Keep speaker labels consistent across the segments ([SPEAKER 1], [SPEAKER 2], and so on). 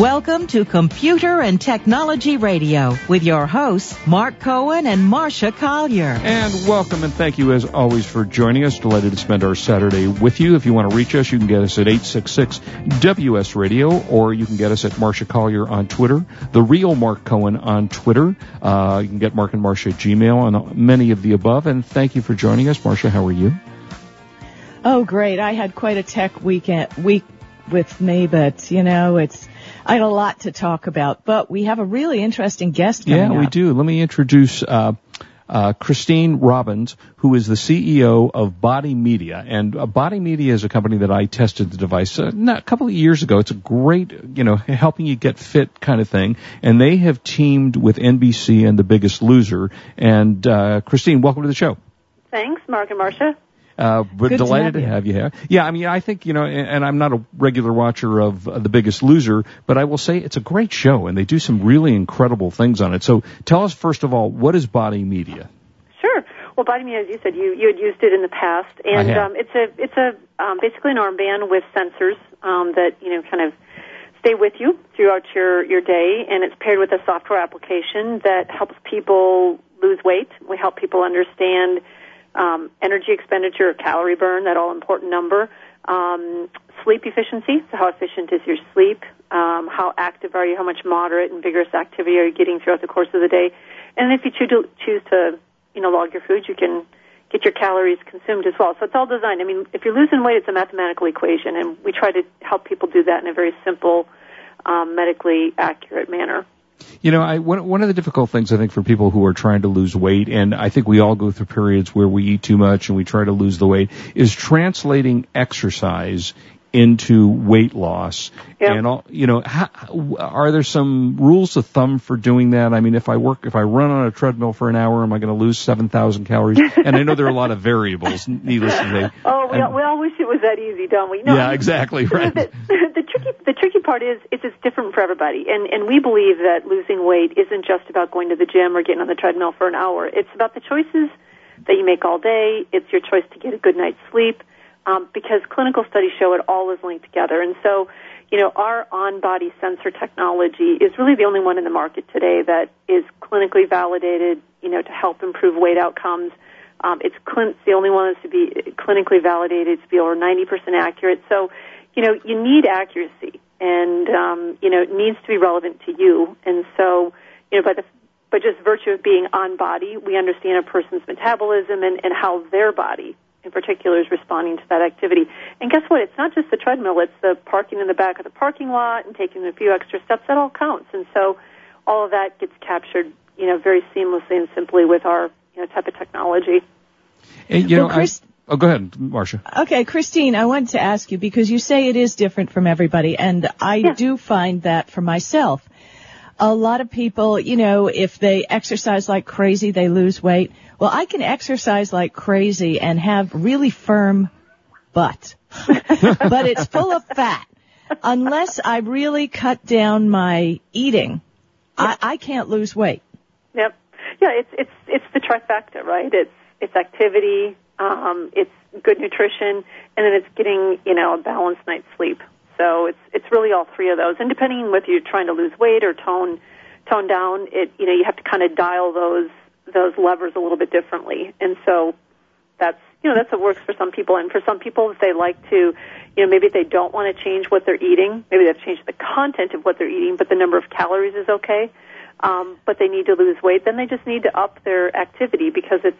[SPEAKER 1] Welcome to Computer and Technology Radio with your hosts, Mark Cohen and Marsha Collier.
[SPEAKER 2] And welcome and thank you as always for joining us. Delighted to spend our Saturday with you. If you want to reach us, you can get us at 866 WS Radio or you can get us at Marsha Collier on Twitter, the real Mark Cohen on Twitter. Uh, you can get Mark and Marsha at Gmail and many of the above. And thank you for joining us. Marsha, how are you?
[SPEAKER 1] Oh, great. I had quite a tech weekend, week with me, but you know, it's, I had a lot to talk about, but we have a really interesting guest coming
[SPEAKER 2] Yeah, we
[SPEAKER 1] up.
[SPEAKER 2] do. Let me introduce uh, uh, Christine Robbins, who is the CEO of Body Media. And uh, Body Media is a company that I tested the device uh, not, a couple of years ago. It's a great, you know, helping you get fit kind of thing. And they have teamed with NBC and The Biggest Loser. And uh, Christine, welcome to the show.
[SPEAKER 3] Thanks, Mark and Marsha.
[SPEAKER 2] Uh, we're
[SPEAKER 1] Good to
[SPEAKER 2] delighted
[SPEAKER 1] have
[SPEAKER 2] to have you here. Yeah, I mean, I think, you know, and, and I'm not a regular watcher of uh, The Biggest Loser, but I will say it's a great show and they do some really incredible things on it. So tell us, first of all, what is Body Media?
[SPEAKER 3] Sure. Well, Body Media, as you said, you, you had used it in the past, and
[SPEAKER 2] I have.
[SPEAKER 3] um, it's a it's a um, basically an armband with sensors um, that you know kind of stay with you throughout your your day, and it's paired with a software application that helps people lose weight. We help people understand um, energy expenditure, or calorie burn, that all important number, um, sleep efficiency. So how efficient is your sleep? Um, how active are you? How much moderate and vigorous activity are you getting throughout the course of the day? And if you choose to, choose to you know, log your food, you can get your calories consumed as well. So it's all designed. I mean, if you're losing weight, it's a mathematical equation, and we try to help people do that in a very simple, um, medically accurate manner.
[SPEAKER 2] You know, I, one, one of the difficult things I think for people who are trying to lose weight, and I think we all go through periods where we eat too much and we try to lose the weight, is translating exercise into weight loss.
[SPEAKER 3] Yeah.
[SPEAKER 2] And all, you know, how, are there some rules of thumb for doing that? I mean, if I work, if I run on a treadmill for an hour, am I going to lose 7,000 calories? and I know there are a lot of variables, needless to say.
[SPEAKER 3] Oh, we,
[SPEAKER 2] And-
[SPEAKER 3] all, we all wish it was that easy, don't we? No,
[SPEAKER 2] yeah, exactly, right.
[SPEAKER 3] the, the tricky the tricky part is is it's different for everybody, and and we believe that losing weight isn't just about going to the gym or getting on the treadmill for an hour. It's about the choices that you make all day. It's your choice to get a good night's sleep, um, because clinical studies show it all is linked together. And so, you know, our on-body sensor technology is really the only one in the market today that is clinically validated, you know, to help improve weight outcomes. Um, it's, it's the only one that's to be clinically validated to be over 90% accurate. So, you know, you need accuracy, and um, you know, it needs to be relevant to you. And so, you know, by the by just virtue of being on body, we understand a person's metabolism and, and how their body in particular is responding to that activity. And guess what? It's not just the treadmill, it's the parking in the back of the parking lot and taking a few extra steps. That all counts. And so all of that gets captured, you know, very seamlessly and simply with our you know, type of technology.
[SPEAKER 2] And, you
[SPEAKER 1] Well,
[SPEAKER 2] know,
[SPEAKER 1] Chris-
[SPEAKER 2] I, oh, go ahead, Marsha.
[SPEAKER 1] Okay, Christine, I wanted to ask you because you say it is different from everybody, and I
[SPEAKER 3] Yeah.
[SPEAKER 1] do find that for myself. A lot of people, you know, if they exercise like crazy, they lose weight. Well, I can exercise like crazy and have really firm butt, but it's full of fat. Unless I really cut down my eating, I, I can't lose weight.
[SPEAKER 3] Yep. Yeah, it's it's it's the trifecta, right? It's it's activity, um, it's good nutrition, and then it's getting you know a balanced night's sleep. So it's it's really all three of those. And depending on whether you're trying to lose weight or tone tone down, it you know you have to kind of dial those those levers a little bit differently. And so that's you know that's what works for some people, and for some people if they like to, you know maybe they don't want to change what they're eating, maybe they've changed the content of what they're eating, but the number of calories is okay. Um, but they need to lose weight, then they just need to up their activity because it's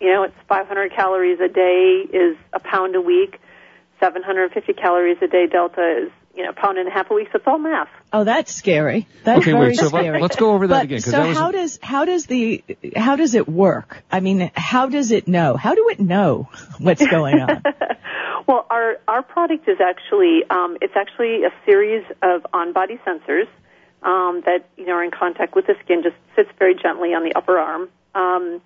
[SPEAKER 3] you know it's 500 calories a day is a pound a week, 750 calories a day delta is you know a pound and a half a week. So it's all math.
[SPEAKER 1] Oh, that's scary. That's
[SPEAKER 2] Okay,
[SPEAKER 1] very
[SPEAKER 2] wait, so
[SPEAKER 1] scary.
[SPEAKER 2] let, us go over that
[SPEAKER 1] but
[SPEAKER 2] again. 'cause
[SPEAKER 1] so
[SPEAKER 2] that was,
[SPEAKER 1] how does how does the how does it work? I mean, how does it know? How do it know what's going on?
[SPEAKER 3] Well, our our product is actually um, it's actually a series of on-body sensors um, that you know are in contact with the skin. Just sits very gently on the upper arm, um,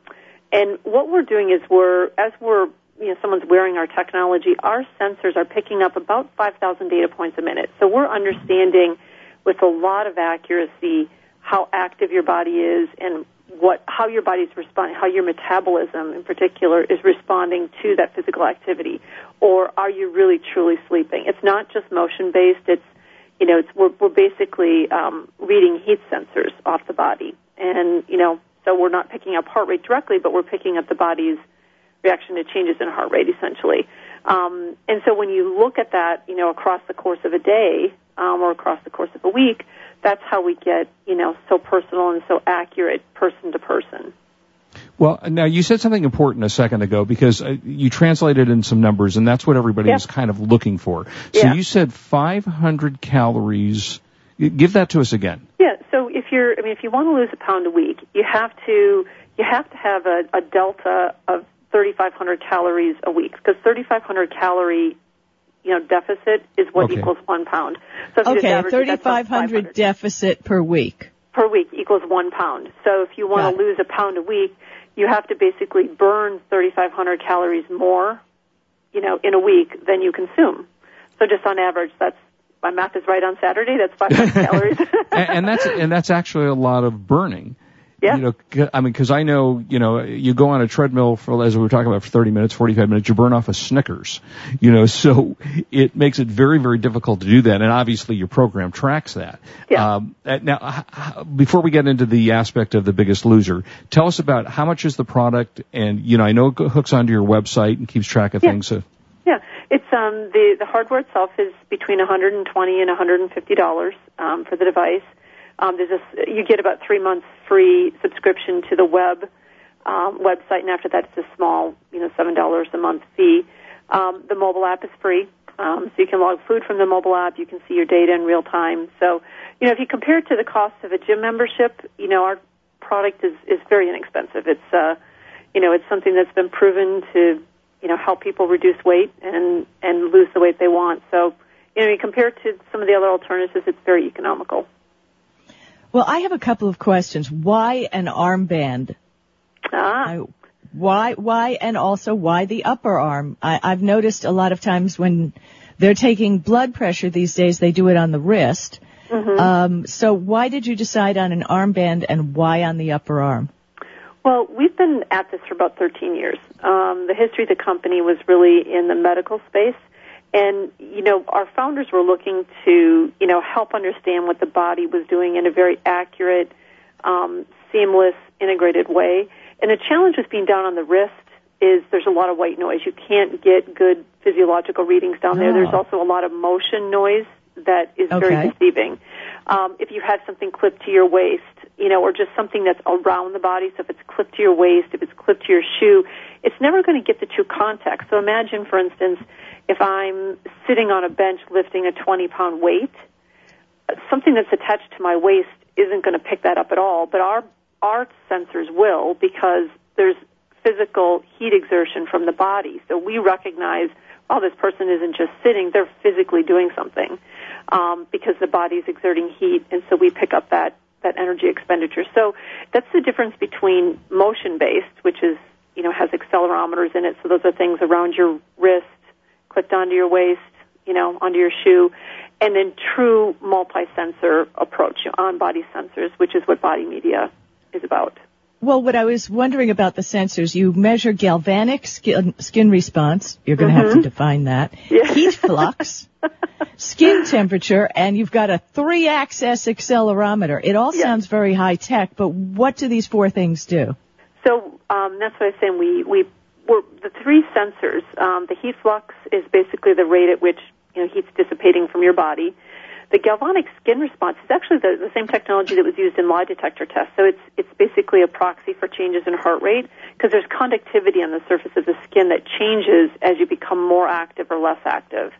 [SPEAKER 3] and what we're doing is we're as we're you know someone's wearing our technology, our sensors are picking up about 5,000 data points a minute. So we're understanding with a lot of accuracy how active your body is and what how your body's responding, how your metabolism in particular is responding to that physical activity, or are you really truly sleeping? It's not just motion based. It's you know, it's, we're, we're basically um, reading heat sensors off the body, and you know, so we're not picking up heart rate directly, but we're picking up the body's reaction to changes in heart rate, essentially. Um, and so when you look at that, you know, across the course of a day um, or across the course of a week, that's how we get, you know, so personal and so accurate person to person.
[SPEAKER 2] Well, now you said something important a second ago because uh, you translated in some numbers, and that's what everybody
[SPEAKER 3] Yeah.
[SPEAKER 2] is kind of looking for. So
[SPEAKER 3] Yeah.
[SPEAKER 2] you said 500 calories. Give that to us again.
[SPEAKER 3] Yeah. So if you're, I mean, if you want to lose a pound a week, you have to you have to have a, a delta of 3,500 calories a week because 3,500 calorie you know deficit is what
[SPEAKER 2] Okay.
[SPEAKER 3] equals one pound. So if
[SPEAKER 1] Okay,
[SPEAKER 3] average it, that's about
[SPEAKER 1] 3,500
[SPEAKER 3] 500
[SPEAKER 1] deficit per week.
[SPEAKER 3] per week equals one pound. So if you want to lose a pound a week, you have to basically burn 3,500 calories more, you know, in a week than you consume. So just on average, that's my math is right on Saturday. That's 500 calories.
[SPEAKER 2] and, and that's and that's actually a lot of burning.
[SPEAKER 3] Yeah.
[SPEAKER 2] You know, I mean, because I know, you know, you go on a treadmill for, as we were talking about, for 30 minutes, 45 minutes, you burn off a Snickers. You know, so it makes it very, very difficult to do that. And obviously your program tracks that.
[SPEAKER 3] Yeah.
[SPEAKER 2] Um, uh, now, before we get into the aspect of the biggest loser, tell us about how much is the product and, you know, I know it hooks onto your website and keeps track of
[SPEAKER 3] Yeah.
[SPEAKER 2] things. So,
[SPEAKER 3] Yeah, it's um the the hardware itself is between 120 and 150 dollars um, for the device. Um, there's a you get about three months free subscription to the web um, website, and after that it's a small you know seven dollars a month fee. Um, the mobile app is free, um, so you can log food from the mobile app. You can see your data in real time. So you know if you compare it to the cost of a gym membership, you know our product is is very inexpensive. It's uh you know it's something that's been proven to you know help people reduce weight and and lose the weight they want. So you know, you compare it to some of the other alternatives, it's very economical.
[SPEAKER 1] Well, I have a couple of questions. Why an armband?
[SPEAKER 3] Ah,
[SPEAKER 1] I, why, why, and also why the upper arm? I, I've noticed a lot of times when they're taking blood pressure these days, they do it on the wrist. Um, so why did you decide on an armband and why on the upper arm?
[SPEAKER 3] well, we've been at this for about 13 years. Um, the history of the company was really in the medical space. And, you know, our founders were looking to, you know, help understand what the body was doing in a very accurate, um, seamless, integrated way. And the challenge with being down on the wrist is there's a lot of white noise. You can't get good physiological readings down there.
[SPEAKER 1] Oh.
[SPEAKER 3] There's also a lot of motion noise that is very deceiving. Um, if you have something clipped to your waist, you know, or just something that's around the body, so if it's clipped to your waist, if it's clipped to your shoe, it's never going to get the true context. So imagine, for instance, if I'm sitting on a bench lifting a 20 pound weight, something that's attached to my waist isn't going to pick that up at all, but our our sensors will because there's physical heat exertion from the body. So we recognize, oh, this person isn't just sitting; they're physically doing something um, because the body's exerting heat, and so we pick up that that energy expenditure. So that's the difference between motion based, which is you know has accelerometers in it. So those are things around your wrist, clipped onto your waist, you know, onto your shoe, and then true multi-sensor approach, on-body sensors, which is what body media is about.
[SPEAKER 1] Well, what I was wondering about the sensors, you measure galvanic skin, skin response. You're going to have to define that.
[SPEAKER 3] Yeah.
[SPEAKER 1] Heat flux, skin temperature, and you've got a three-axis accelerometer. It all
[SPEAKER 3] Yeah.
[SPEAKER 1] sounds very high tech, but what do these four things do?
[SPEAKER 3] So um, that's what I was saying. We we we're, the three sensors. Um, the heat flux is basically the rate at which you know heat's dissipating from your body. The galvanic skin response is actually the, the same technology that was used in lie detector tests. So it's it's basically a proxy for changes in heart rate because there's conductivity on the surface of the skin that changes as you become more active or less active.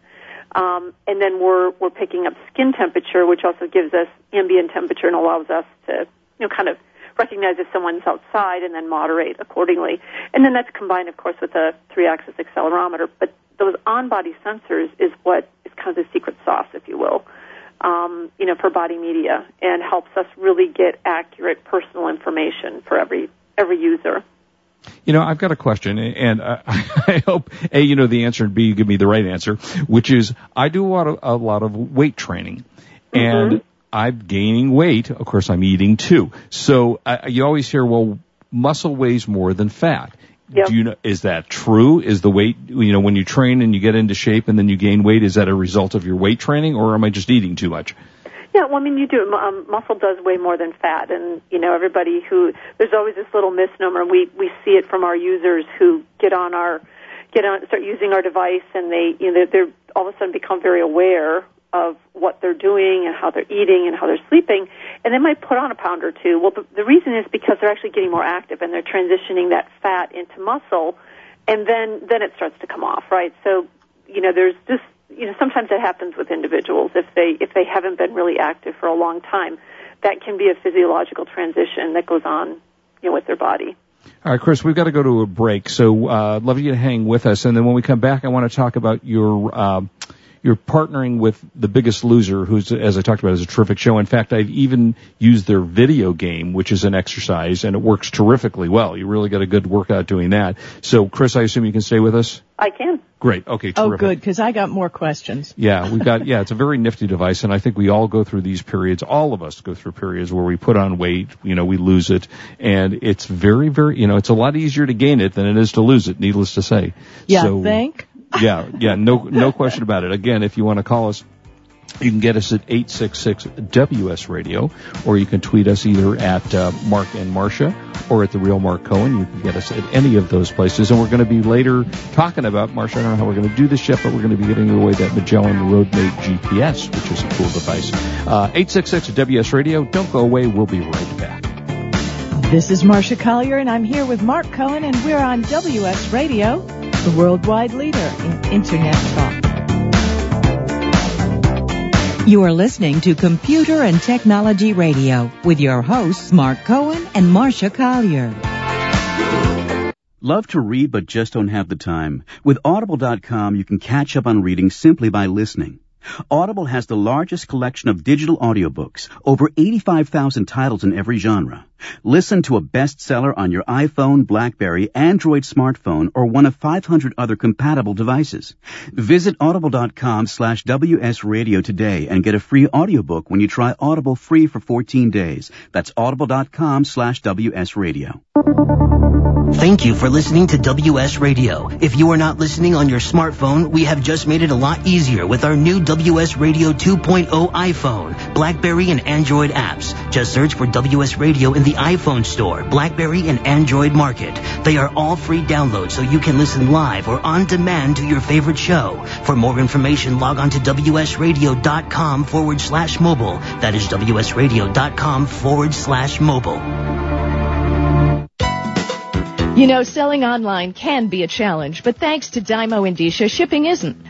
[SPEAKER 3] Um, and then we're we're picking up skin temperature, which also gives us ambient temperature and allows us to you know kind of recognize if someone's outside and then moderate accordingly. And then that's combined, of course, with a three-axis accelerometer. But those on-body sensors is what is kind of the secret sauce, if you will, um, you know, for body media, and helps us really get accurate personal information for every every user.
[SPEAKER 2] You know, I've got a question, and uh, I hope a you know the answer, and b you give me the right answer, which is I do a lot of a lot of weight training, and I'm gaining weight. Of course, I'm eating too. So uh, you always hear, well, muscle weighs more than fat.
[SPEAKER 3] Yep.
[SPEAKER 2] Do you know, is that true? Is the weight, you know, when you train and you get into shape and then you gain weight, is that a result of your weight training or am I just eating too much?
[SPEAKER 3] Yeah, well, I mean, you do. Um, muscle does weigh more than fat, and you know, everybody who there's always this little misnomer. We we see it from our users who get on our get on start using our device, and they you know they're, they're all of a sudden become very aware of what they're doing and how they're eating and how they're sleeping, and they might put on a pound or two. Well, the, the reason is because they're actually getting more active and they're transitioning that fat into muscle, and then then it starts to come off, right? So, you know, there's just you know sometimes that happens with individuals if they if they haven't been really active for a long time, that can be a physiological transition that goes on, you know, with their body.
[SPEAKER 2] All right, Chris, we've got to go to a break, so uh, I'd love you to hang with us, and then when we come back, I want to talk about your. Uh, you're partnering with the biggest loser who's as i talked about is a terrific show in fact i've even used their video game which is an exercise and it works terrifically well you really got a good workout doing that so chris i assume you can stay with us
[SPEAKER 3] I can.
[SPEAKER 2] great okay oh, terrific.
[SPEAKER 1] Oh, good, because I got more questions.
[SPEAKER 2] yeah we've got yeah it's a very nifty device and i think we all go through these periods all of us go through periods where we put on weight you know we lose it and it's very very you know it's a lot easier to gain it than it is to lose it needless to say
[SPEAKER 1] Yeah,
[SPEAKER 2] so,
[SPEAKER 1] think.
[SPEAKER 2] Yeah, yeah, no, no question about it. Again, if you want to call us, you can get us at 866 WS Radio, or you can tweet us either at uh, Mark and Marsha or at the real Mark Cohen. You can get us at any of those places. And we're going to be later talking about, Marsha, I don't know how we're going to do this yet, but we're going to be giving away that Magellan Roadmate GPS, which is a cool device. Uh, 866 WS Radio. Don't go away. We'll be right back.
[SPEAKER 1] This is Marsha Collier, and I'm here with Mark Cohen, and we're on WS Radio, the worldwide leader in Internet talk.
[SPEAKER 4] You are listening to Computer and Technology Radio with your hosts Mark Cohen and Marsha Collier.
[SPEAKER 5] Love to read but just don't have the time? With Audible.com, you can catch up on reading simply by listening. Audible has the largest collection of digital audiobooks, over 85,000 titles in every genre. Listen to a bestseller on your iPhone, Blackberry, Android smartphone, or one of 500 other compatible devices. Visit audible.com slash wsradio today and get a free audiobook when you try Audible free for 14 days. That's audible.com slash wsradio.
[SPEAKER 6] Thank you for listening to WS Radio. If you are not listening on your smartphone, we have just made it a lot easier with our new WS Radio 2.0 iPhone, BlackBerry, and Android apps. Just search for WS Radio in the iPhone store, BlackBerry, and Android market. They are all free downloads so you can listen live or on demand to your favorite show. For more information, log on to WSRadio.com forward slash mobile. That is WSRadio.com forward slash mobile.
[SPEAKER 1] You know, selling online can be a challenge, but thanks to Dymo Endicia, shipping isn't.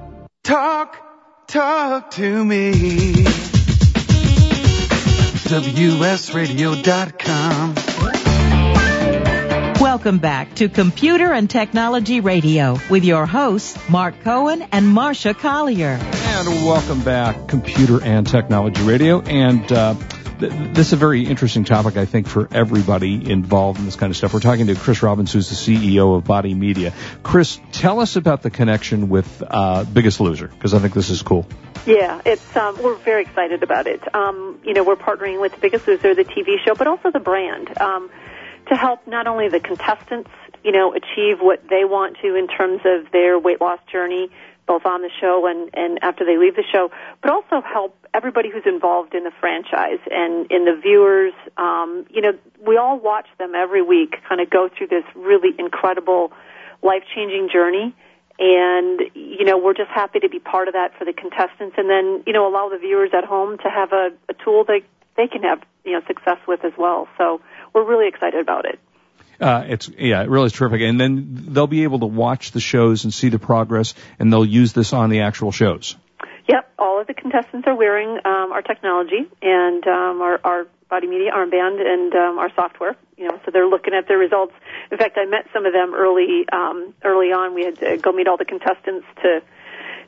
[SPEAKER 7] Talk, talk to me. WSRadio.com.
[SPEAKER 4] Welcome back to Computer and Technology Radio with your hosts, Mark Cohen and Marsha Collier.
[SPEAKER 2] And welcome back, Computer and Technology Radio. And uh, th- this is a very interesting topic, I think, for everybody involved in this kind of stuff. We're talking to Chris Robbins, who's the CEO of Body Media. Chris, tell us about the connection with uh, Biggest Loser, because I think this is cool.
[SPEAKER 3] Yeah, it's um, we're very excited about it. Um, you know, we're partnering with Biggest Loser, the TV show, but also the brand um, to help not only the contestants, you know, achieve what they want to in terms of their weight loss journey, both on the show and and after they leave the show, but also help everybody who's involved in the franchise and in the viewers. Um, you know, we all watch them every week, kind of go through this really incredible, life changing journey. And you know we're just happy to be part of that for the contestants and then you know allow the viewers at home to have a, a tool that they can have you know success with as well. So we're really excited about it
[SPEAKER 2] Uh, it's yeah, it really is terrific. And then they'll be able to watch the shows and see the progress, and they'll use this on the actual shows.
[SPEAKER 3] Yep, all of the contestants are wearing um, our technology and um, our, our body media armband and um, our software. You know, so they're looking at their results. In fact, I met some of them early um, early on. We had to go meet all the contestants to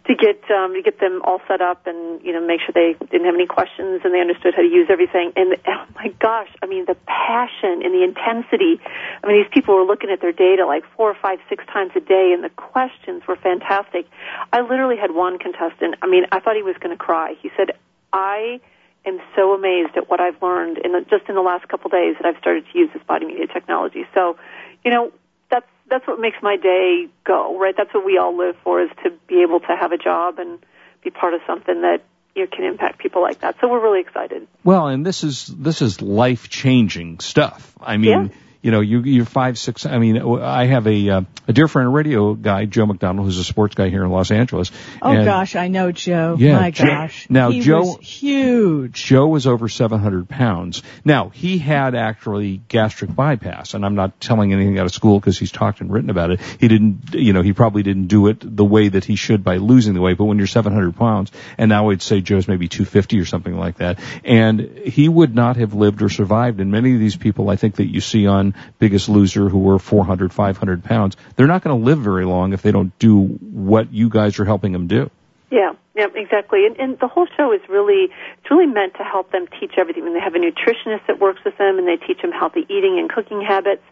[SPEAKER 3] to get um, to get them all set up and you know make sure they didn't have any questions and they understood how to use everything. And oh my gosh, I mean the passion and the intensity. I mean these people were looking at their data like four or five, six times a day, and the questions were fantastic. I literally had one contestant. I mean I thought he was going to cry. He said, "I." am so amazed at what I've learned in the, just in the last couple of days that I've started to use this body media technology. So, you know, that's that's what makes my day go, right? That's what we all live for is to be able to have a job and be part of something that you know, can impact people like that. So we're really excited.
[SPEAKER 2] Well, and this is this is life changing stuff. I mean,
[SPEAKER 3] Yeah.
[SPEAKER 2] You know, you you're five six. I mean, I have a uh, a dear friend, a radio guy, Joe McDonald, who's a sports guy here in Los Angeles.
[SPEAKER 1] Oh
[SPEAKER 2] and
[SPEAKER 1] gosh, I know Joe.
[SPEAKER 2] Yeah,
[SPEAKER 1] My
[SPEAKER 2] Joe-
[SPEAKER 1] gosh.
[SPEAKER 2] now,
[SPEAKER 1] he
[SPEAKER 2] Joe-
[SPEAKER 1] was huge.
[SPEAKER 2] Joe was over 700 pounds. Now, he had actually gastric bypass, and I'm not telling anything out of school because he's talked and written about it. He didn't, you know, he probably didn't do it the way that he should by losing the weight, but when you're 700 pounds, and now I'd say Joe's maybe 250 or something like that, and he would not have lived or survived. And many of these people, I think that you see on Biggest Loser who were 400, 500 pounds, they're not going to live very long if they don't do what you guys are helping them do.
[SPEAKER 3] Yeah, yeah, exactly. And, and the whole show is really it's really meant to help them teach everything. And they have a nutritionist that works with them, and they teach them healthy eating and cooking habits.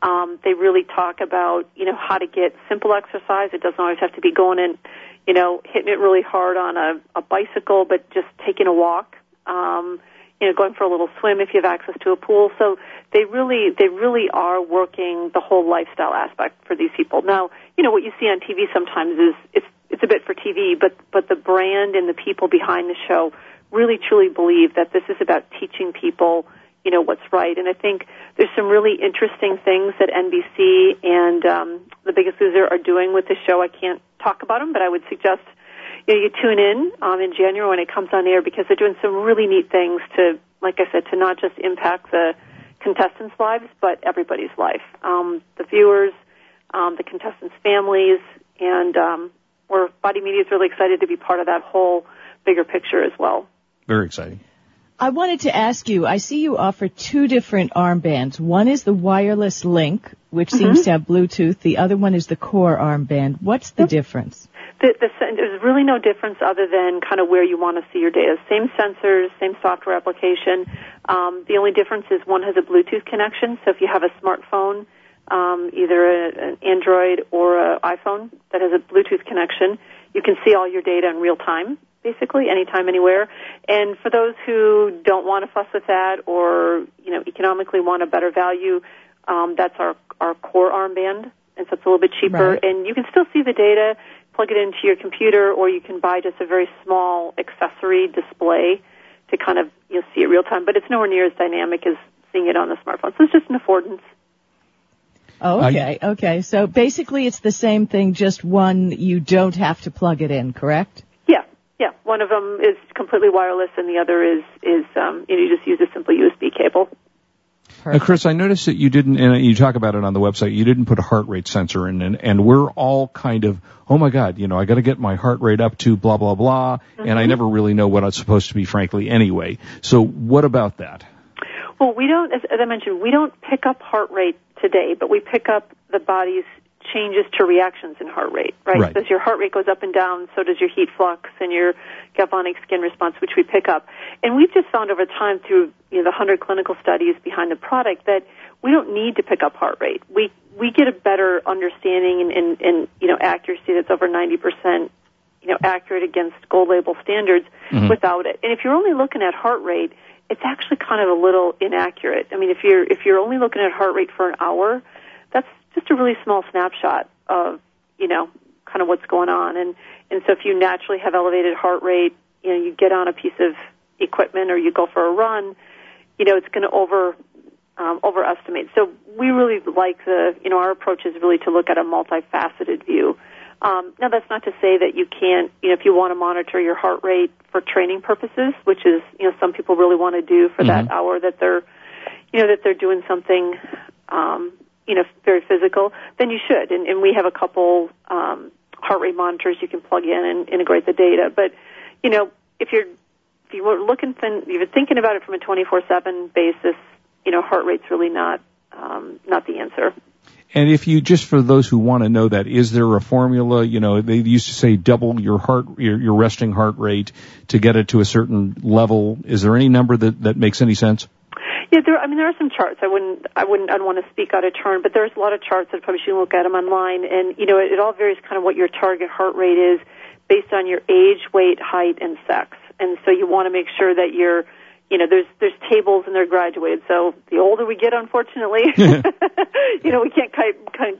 [SPEAKER 3] Um, they really talk about you know how to get simple exercise. It doesn't always have to be going in, you know, hitting it really hard on a, a bicycle, but just taking a walk. Um, you know, going for a little swim if you have access to a pool. So they really, they really are working the whole lifestyle aspect for these people. Now, you know, what you see on TV sometimes is it's it's a bit for TV, but but the brand and the people behind the show really truly believe that this is about teaching people, you know, what's right. And I think there's some really interesting things that NBC and um, The Biggest Loser are doing with the show. I can't talk about them, but I would suggest you know you tune in um, in January when it comes on air because they're doing some really neat things to, like I said, to not just impact the contestants' lives, but everybody's life. Um, the viewers, um, the contestants' families, and um, we're Body Media is really excited to be part of that whole bigger picture as well.
[SPEAKER 2] Very exciting.
[SPEAKER 1] I wanted to ask you, I see you offer two different armbands. One is the wireless link, which
[SPEAKER 3] Mm-hmm.
[SPEAKER 1] seems to have Bluetooth. The other one is the core armband. What's the difference?
[SPEAKER 3] The, the, there's really no difference other than kind of where you want to see your data. Same sensors, same software application. Um, the only difference is one has a Bluetooth connection. So if you have a smartphone, um, either a, an Android or an iPhone that has a Bluetooth connection, you can see all your data in real time, basically, anytime, anywhere. And for those who don't want to fuss with that or, you know, economically want a better value, um, that's our, our core armband. And so it's a little bit cheaper.
[SPEAKER 1] Right.
[SPEAKER 3] And you can still see the data, plug it into your computer, or you can buy just a very small accessory display to kind of, you know, see it real time. But it's nowhere near as dynamic as seeing it on the smartphone. So it's just an affordance.
[SPEAKER 1] Oh, okay, okay. So basically it's the same thing, just one you don't have to plug it in, correct?
[SPEAKER 3] Yeah, yeah. One of them is completely wireless, and the other is is um, you, know, you just use a simple USB cable.
[SPEAKER 1] perfect.
[SPEAKER 2] Uh, Chris, I noticed that you didn't, and you talk about it on the website, you didn't put a heart rate sensor in, and, and we're all kind of, oh my God, you know, I gotta get my heart rate up to blah, blah, blah, and I never really know what it's supposed to be, frankly, anyway. So what about that?
[SPEAKER 3] Well, we don't, as, as I mentioned, we don't pick up heart rate today, but we pick up the body's changes to reactions in heart rate, right?
[SPEAKER 2] Right.
[SPEAKER 3] As your heart rate goes up and down, so does your heat flux and your galvanic skin response, which we pick up. And we've just found over time through you know, the 100 clinical studies behind the product that we don't need to pick up heart rate. We we get a better understanding and, and, and you know accuracy that's over 90 percent you know accurate against gold label standards mm-hmm. without it. And if you're only looking at heart rate, it's actually kind of a little inaccurate. I mean, if you're if you're only looking at heart rate for an hour, that's just a really small snapshot of you know kind of what's going on. And and so if you naturally have elevated heart rate, you know, you get on a piece of equipment or you go for a run, you know, it's going to over um, overestimate. So we really like the, you know, our approach is really to look at a multifaceted view. Um, now that's not to say that you can't, you know, if you want to monitor your heart rate for training purposes, which is, you know, some people really want to do for that hour that they're, you know, that they're doing something, um, you know, very physical, then you should. And, and we have a couple um, heart rate monitors you can plug in and integrate the data. But, you know, if you're if you were looking, if you're thinking about it from a 24/7 basis, you know, heart rate's really not um, not the answer.
[SPEAKER 2] And if you, just for those who want to know that, is there a formula? You know, they used to say double your heart, your, your resting heart rate to get it to a certain level. Is there any number that, that makes any sense?
[SPEAKER 3] Yeah, there. I mean, there are some charts. I wouldn't. I wouldn't. I'd want to speak out of turn, but there's a lot of charts that probably you can look at them online, and you know, it, it all varies kind of what your target heart rate is based on your age, weight, height, and sex. And so you want to make sure that you're, you know, there's there's tables and they're graduated. So the older we get, unfortunately, you know, we can't quite,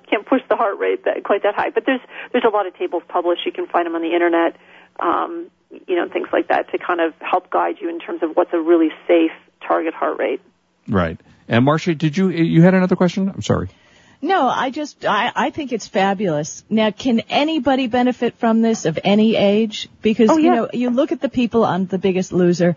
[SPEAKER 3] can't push the heart rate that, quite that high. But there's there's a lot of tables published. You can find them on the internet, um, you know, things like that to kind of help guide you in terms of what's a really safe target heart rate.
[SPEAKER 2] Right. And Marsha, did you, you had another question? I'm sorry.
[SPEAKER 1] No, I just I, I think it's fabulous. Now, can anybody benefit from this of any age? Because
[SPEAKER 3] Oh,
[SPEAKER 1] you know you look at the people on The Biggest Loser,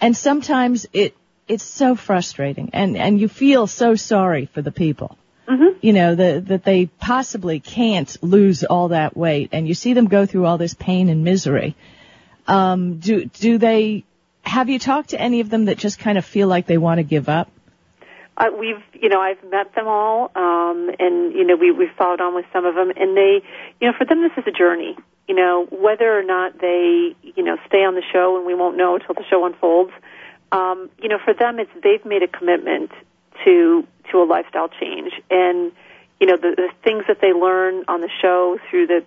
[SPEAKER 1] and sometimes it it's so frustrating, and and you feel so sorry for the people.
[SPEAKER 3] Mm-hmm.
[SPEAKER 1] You know the, that they possibly can't lose all that weight, and you see them go through all this pain and misery. Um, do do they? Have you talked to any of them that just kind of feel like they want to give up?
[SPEAKER 3] Uh, we've, you know, I've met them all, um, and you know, we we've followed on with some of them, and they, you know, for them this is a journey. You know, whether or not they, you know, stay on the show, and we won't know until the show unfolds. Um, you know, for them, it's they've made a commitment to to a lifestyle change, and you know, the, the things that they learn on the show through the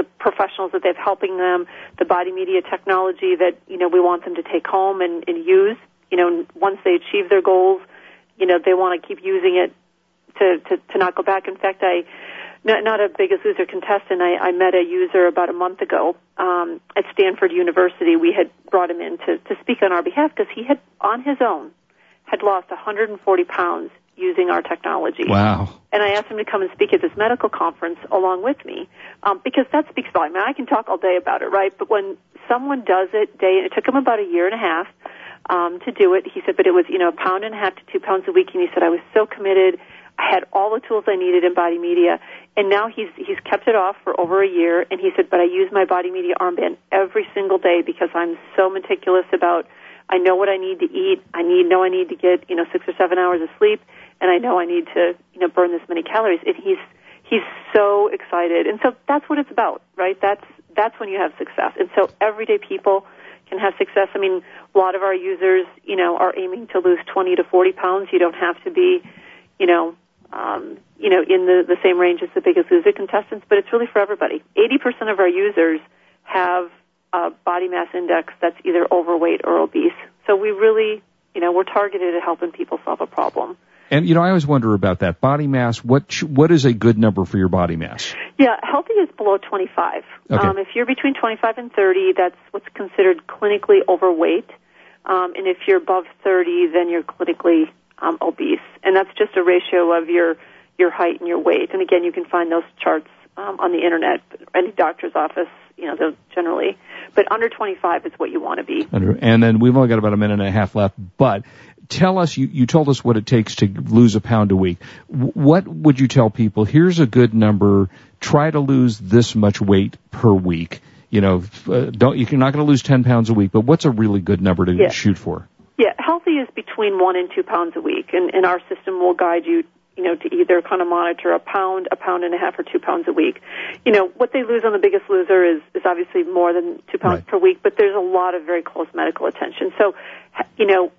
[SPEAKER 3] the professionals that they've helping them, the body media technology that you know we want them to take home and, and use. You know, once they achieve their goals, you know they want to keep using it to, to to not go back. In fact, I not, not a biggest loser contestant. I, I met a user about a month ago um, at Stanford University. We had brought him in to to speak on our behalf because he had on his own had lost 140 pounds using our technology
[SPEAKER 2] Wow.
[SPEAKER 3] and I asked him to come and speak at this medical conference along with me um, because that speaks volume. Now, I can talk all day about it, right? But when someone does it day, it took him about a year and a half um, to do it. He said, but it was you know a pound and a half to two pounds a week, and he said I was so committed. I had all the tools I needed in body media, and now he's he's kept it off for over a year. And he said, but I use my body media armband every single day because I'm so meticulous about. I know what I need to eat. I need know I need to get you know six or seven hours of sleep, and I know I need to you know burn this many calories. And he's he's so excited, and so that's what it's about, right? That's that's when you have success. And so everyday people can have success. I mean, a lot of our users, you know, are aiming to lose 20 to 40 pounds. You don't have to be, you know, um, you know, in the, the same range as the biggest loser contestants, but it's really for everybody. 80% of our users have a body mass index that's either overweight or obese. So we really, you know, we're targeted at helping people solve a problem.
[SPEAKER 2] And you know, I always wonder about that body mass. What what is a good number for your body mass?
[SPEAKER 3] Yeah, healthy is below 25.
[SPEAKER 2] Okay.
[SPEAKER 3] Um, if you're between 25 and 30, that's what's considered clinically overweight. Um, and if you're above 30, then you're clinically um, obese. And that's just a ratio of your your height and your weight. And again, you can find those charts um, on the internet. Any doctor's office, you know, those generally. But under 25 is what you want to be.
[SPEAKER 2] Under, and then we've only got about a minute and a half left, but tell us, you, you told us what it takes to lose a pound a week. What would you tell people? Here's a good number. Try to lose this much weight per week. You know, uh, don't, you're not going to lose 10 pounds a week, but what's a really good number to
[SPEAKER 3] Yeah.
[SPEAKER 2] shoot for?
[SPEAKER 3] Yeah, healthy is between one and two pounds a week, and, and our system will guide you, you know, to either kind of monitor a pound, a pound and a half, or two pounds a week. You know, what they lose on the Biggest Loser is is obviously more than two pounds
[SPEAKER 2] Right.
[SPEAKER 3] per week, but there's a lot of very close medical attention. So, you know,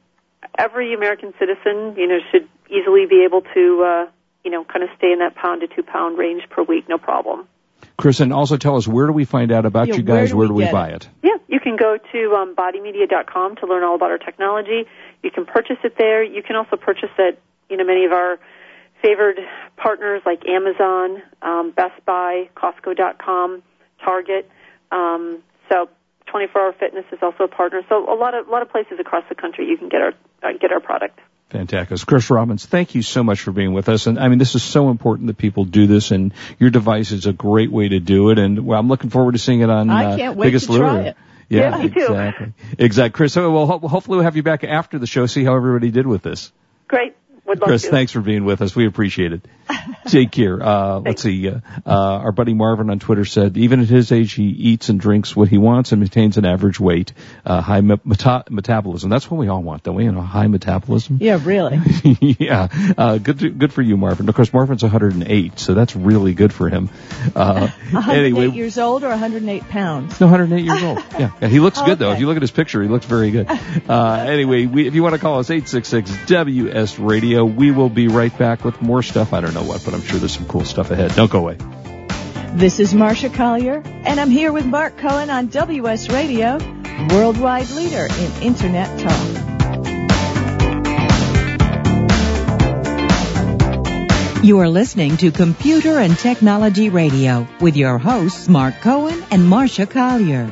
[SPEAKER 3] every American citizen, you know, should easily be able to, uh, you know, kind of stay in that pound to two pound range per week, no problem.
[SPEAKER 2] Chris, and also tell us where do we find out about
[SPEAKER 1] Yeah,
[SPEAKER 2] you
[SPEAKER 1] where
[SPEAKER 2] guys?
[SPEAKER 1] do
[SPEAKER 2] Where do we buy
[SPEAKER 1] it?
[SPEAKER 2] it?
[SPEAKER 3] Yeah, you can go to um, bodymedia.com to learn all about our technology. You can purchase it there. You can also purchase it, you know, many of our favored partners like Amazon, um, Best Buy, Costco.com, Target. Um, so 24 Hour Fitness is also a partner. So a lot of a lot of places across the country you can get our uh, get our product.
[SPEAKER 2] Fantastic. Chris Robbins, thank you so much for being with us. And I mean, this is so important that people do this, and your device is a great way to do it. And well, I'm looking forward to seeing it on
[SPEAKER 1] I
[SPEAKER 2] uh,
[SPEAKER 1] can't wait
[SPEAKER 2] Biggest
[SPEAKER 1] to try
[SPEAKER 2] Lure.
[SPEAKER 1] it.
[SPEAKER 2] Yeah,
[SPEAKER 3] Yeah, me too.
[SPEAKER 2] exactly. Exactly. Chris, so, well, ho- hopefully we'll have you back after the show, see how everybody did with this.
[SPEAKER 3] Great. Would love
[SPEAKER 2] Chris,
[SPEAKER 3] to.
[SPEAKER 2] thanks for being with us. We appreciate it. Take care. Uh, let's see. Uh, uh, our buddy Marvin on Twitter said, even at his age, he eats and drinks what he wants and maintains an average weight, uh, high me- meta- metabolism. That's what we all want, don't we? You know, high metabolism.
[SPEAKER 1] Yeah, really.
[SPEAKER 2] yeah. Uh, good, to, good for you, Marvin. Of course, Marvin's 108, so that's really good for him. Uh,
[SPEAKER 1] 108
[SPEAKER 2] anyway,
[SPEAKER 1] years old or 108 pounds?
[SPEAKER 2] no, 108 years old. Yeah, yeah he looks good though.
[SPEAKER 1] Okay.
[SPEAKER 2] If you look at his picture, he looks very good. Uh, anyway, we, if you want to call us 866 WS Radio, we will be right back with more stuff. I don't know what, but I'm sure there's some cool stuff ahead. Don't go away.
[SPEAKER 1] This is Marsha Collier, and I'm here with Mark Cohen on WS Radio, worldwide leader in Internet talk.
[SPEAKER 4] You are listening to Computer and Technology Radio with your hosts Mark Cohen and Marsha Collier.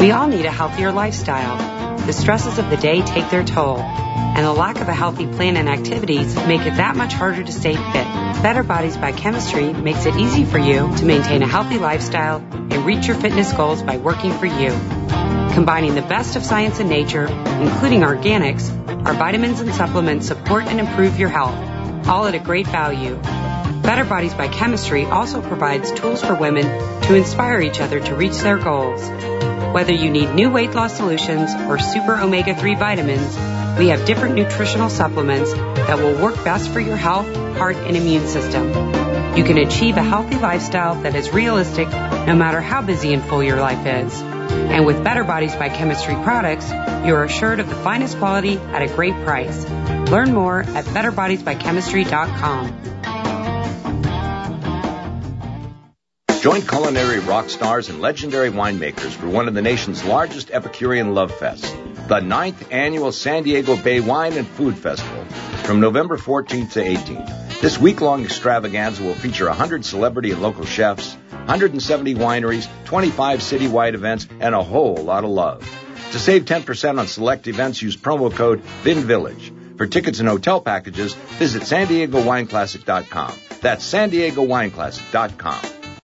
[SPEAKER 8] We all need a healthier lifestyle. The stresses of the day take their toll, and the lack of a healthy plan and activities make it that much harder to stay fit. Better Bodies by Chemistry makes it easy for you to maintain a healthy lifestyle and reach your fitness goals by working for you. Combining the best of science and nature, including organics, our vitamins and supplements support and improve your health, all at a great value. Better Bodies by Chemistry also provides tools for women to inspire each other to reach their goals. Whether you need new weight loss solutions or super omega 3 vitamins, we have different nutritional supplements that will work best for your health, heart, and immune system. You can achieve a healthy lifestyle that is realistic no matter how busy and full your life is. And with Better Bodies by Chemistry products, you are assured of the finest quality at a great price. Learn more at betterbodiesbychemistry.com.
[SPEAKER 9] Join culinary rock stars and legendary winemakers for one of the nation's largest Epicurean Love Fests, the ninth annual San Diego Bay Wine and Food Festival, from November 14th to 18th. This week-long extravaganza will feature 100 celebrity and local chefs, 170 wineries, 25 citywide events, and a whole lot of love. To save 10% on select events, use promo code VINVILLAGE. For tickets and hotel packages, visit san diego wineclassic.com. That's san diego wineclassic.com.